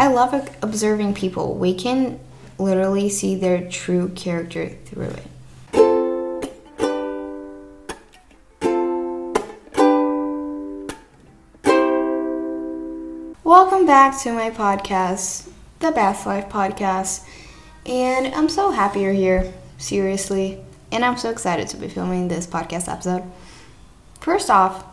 I love observing people. We can literally see their true character through it. Welcome back to my podcast, the Best Life Podcast. And I'm so happy you're here, seriously. And I'm so excited to be filming this podcast episode. First off,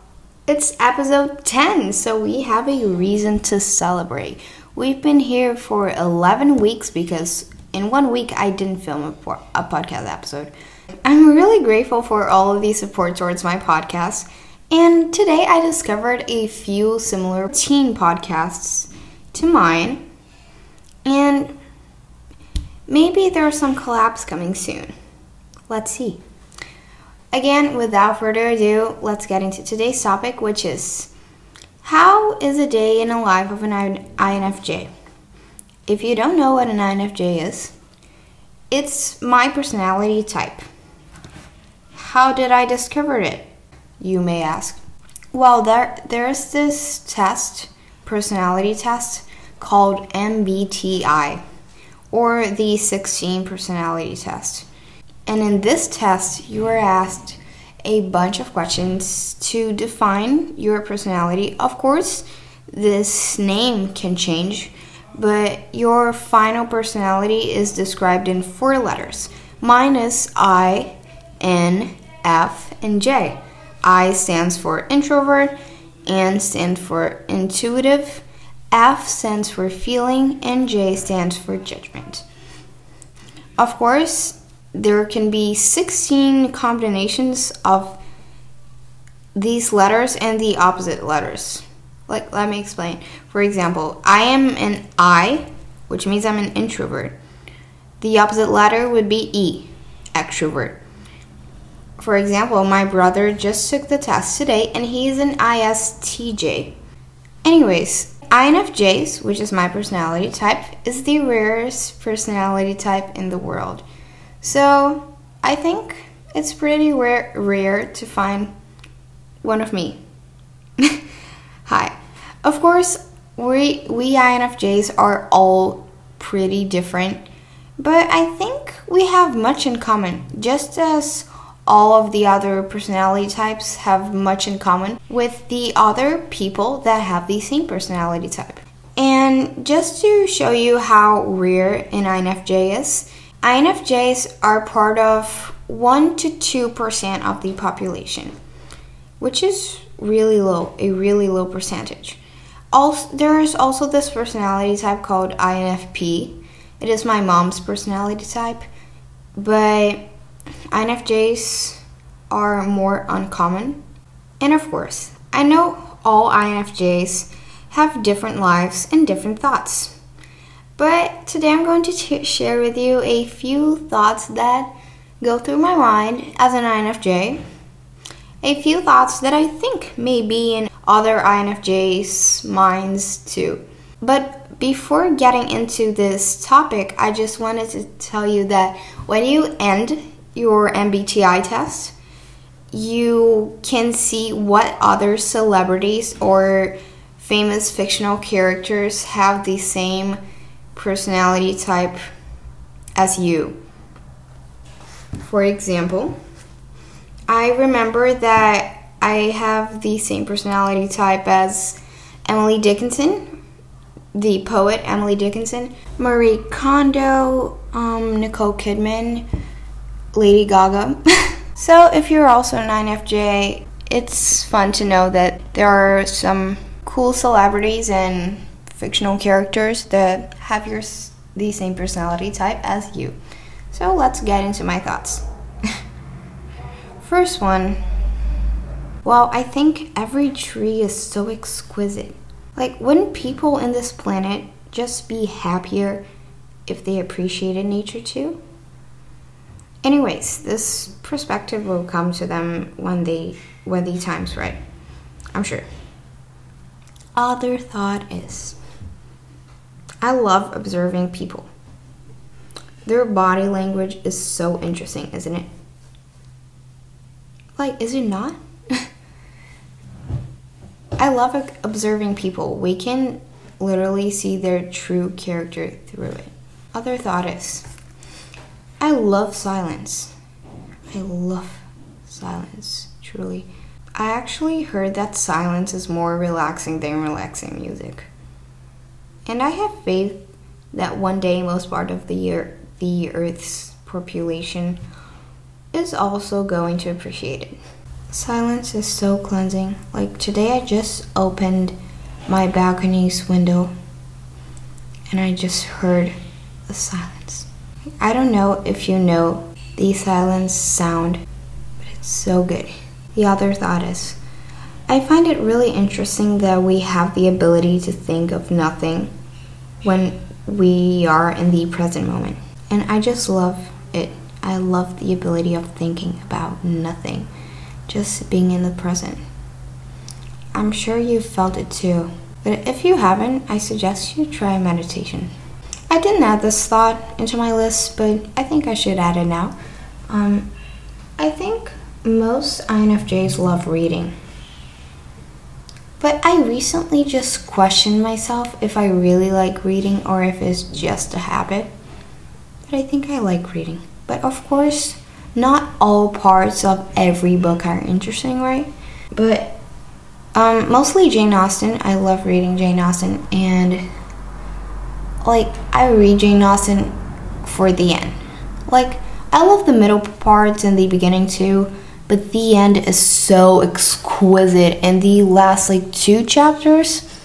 it's episode 10, so we have a reason to celebrate. We've been here for 11 weeks because in one week I didn't film a, a podcast episode. I'm really grateful for all of the support towards my podcast. And today I discovered a few similar teen podcasts to mine. And maybe there are some collabs coming soon. Let's see. Again, without further ado, let's get into today's topic, which is how is a day in the life of an INFJ? If you don't know what an INFJ is, it's my personality type. How did I discover it? You may ask. Well, there there's this test, personality test called MBTI or the 16 personality test. And in this test, you are asked a bunch of questions to define your personality. Of course, this name can change, but your final personality is described in four letters. Mine is I, N, F, and J. I stands for introvert, N stands for intuitive, F stands for feeling, and J stands for judgment. Of course, there can be 16 combinations of these letters and the opposite letters. Like, let me explain. For example, I am an I, which means I'm an introvert. The opposite letter would be E, extrovert. For example, my brother just took the test today and he is an ISTJ. Anyways, INFJs, which is my personality type, is the rarest personality type in the world. So I think it's pretty rare, rare to find one of me. Hi. Of course, we, we INFJs are all pretty different, but I think we have much in common, just as all of the other personality types have much in common with the other people that have the same personality type. And just to show you how rare an INFJ is, INFJs are part of 1 to 2% of the population, which is really low, a really low percentage. Also, there is also this personality type called INFP. It is my mom's personality type, but INFJs are more uncommon. And of course, I know all INFJs have different lives and different thoughts. But today I'm going to share with you a few thoughts that go through my mind as an INFJ. A few thoughts that I think may be in other INFJs' minds too. But before getting into this topic, I just wanted to tell you that when you end your MBTI test, you can see what other celebrities or famous fictional characters have the same personality type as you. For example, I remember that I have the same personality type as Emily Dickinson, the poet Emily Dickinson, Marie Kondo, um, Nicole Kidman, Lady Gaga. so, if you're also an INFJ, it's fun to know that there are some cool celebrities and fictional characters that have your the same personality type as you. So let's get into my thoughts. First one. Well, I think every tree is so exquisite. Like, wouldn't people in this planet just be happier if they appreciated nature too? Anyways, this perspective will come to them when they when the time's right. I'm sure. Other thought is I love observing people. Their body language is so interesting, isn't it? Like, is it not? I love observing people. We can literally see their true character through it. Other thought is I love silence. I love silence, truly. I actually heard that silence is more relaxing than relaxing music. And I have faith that one day most part of the year the earth's population is also going to appreciate it. Silence is so cleansing. Like today I just opened my balcony's window and I just heard the silence. I don't know if you know the silence sound, but it's so good. The other thought is I find it really interesting that we have the ability to think of nothing when we are in the present moment. And I just love it. I love the ability of thinking about nothing, just being in the present. I'm sure you've felt it too. But if you haven't, I suggest you try meditation. I didn't add this thought into my list, but I think I should add it now. Um, I think most INFJs love reading. But I recently just questioned myself if I really like reading or if it's just a habit. But I think I like reading. But of course, not all parts of every book are interesting, right? But um, mostly Jane Austen. I love reading Jane Austen, and like I read Jane Austen for the end. Like I love the middle parts and the beginning too, but the end is so exquisite, and the last like two chapters,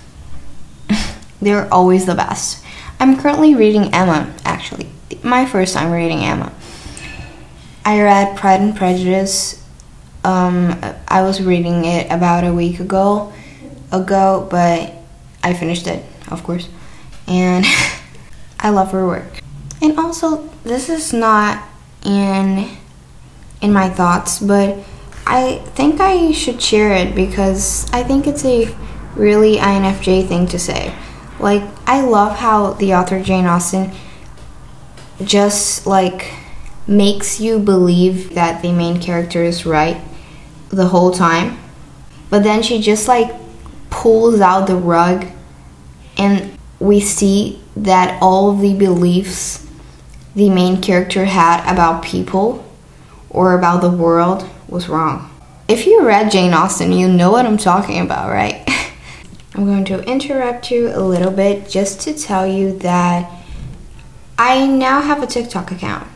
they're always the best. I'm currently reading Emma, actually, my first time reading Emma. I read Pride and Prejudice. Um, I was reading it about a week ago, ago, but I finished it, of course, and I love her work. And also, this is not in in my thoughts, but I think I should share it because I think it's a really INFJ thing to say. Like, I love how the author Jane Austen just like makes you believe that the main character is right the whole time. But then she just like pulls out the rug and we see that all the beliefs the main character had about people or about the world was wrong. If you read Jane Austen, you know what I'm talking about, right? I'm going to interrupt you a little bit just to tell you that I now have a TikTok account.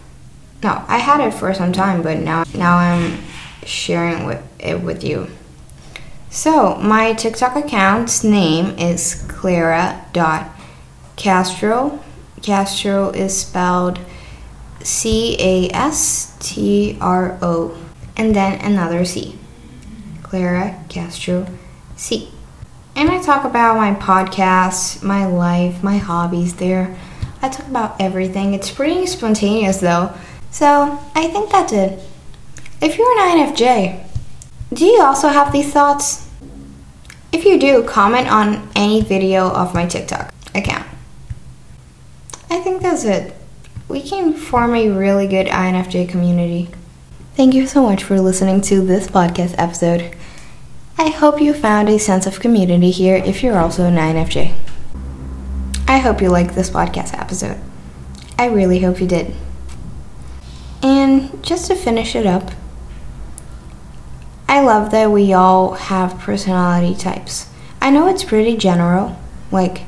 No, I had it for some time, but now now I'm sharing with it with you. So my TikTok account's name is Clara.castro. Castro is spelled C A S T R O and then another C. Clara Castro C. And I talk about my podcast, my life, my hobbies there. I talk about everything. It's pretty spontaneous though. So I think that's it. If you're an INFJ, do you also have these thoughts? If you do, comment on any video of my TikTok account. I think that's it. We can form a really good INFJ community. Thank you so much for listening to this podcast episode. I hope you found a sense of community here if you're also an INFJ. I hope you liked this podcast episode. I really hope you did. And just to finish it up, I love that we all have personality types. I know it's pretty general, like,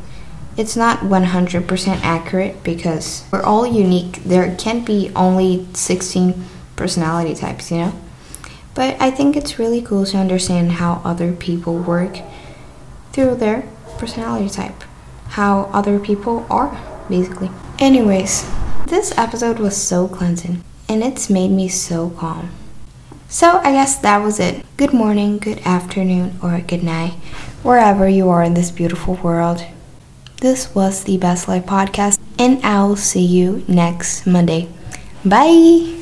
it's not 100% accurate because we're all unique. There can be only 16 personality types, you know? But I think it's really cool to understand how other people work through their personality type, how other people are, basically. Anyways, this episode was so cleansing and it's made me so calm. So I guess that was it. Good morning, good afternoon, or good night, wherever you are in this beautiful world. This was the Best Life Podcast, and I'll see you next Monday. Bye!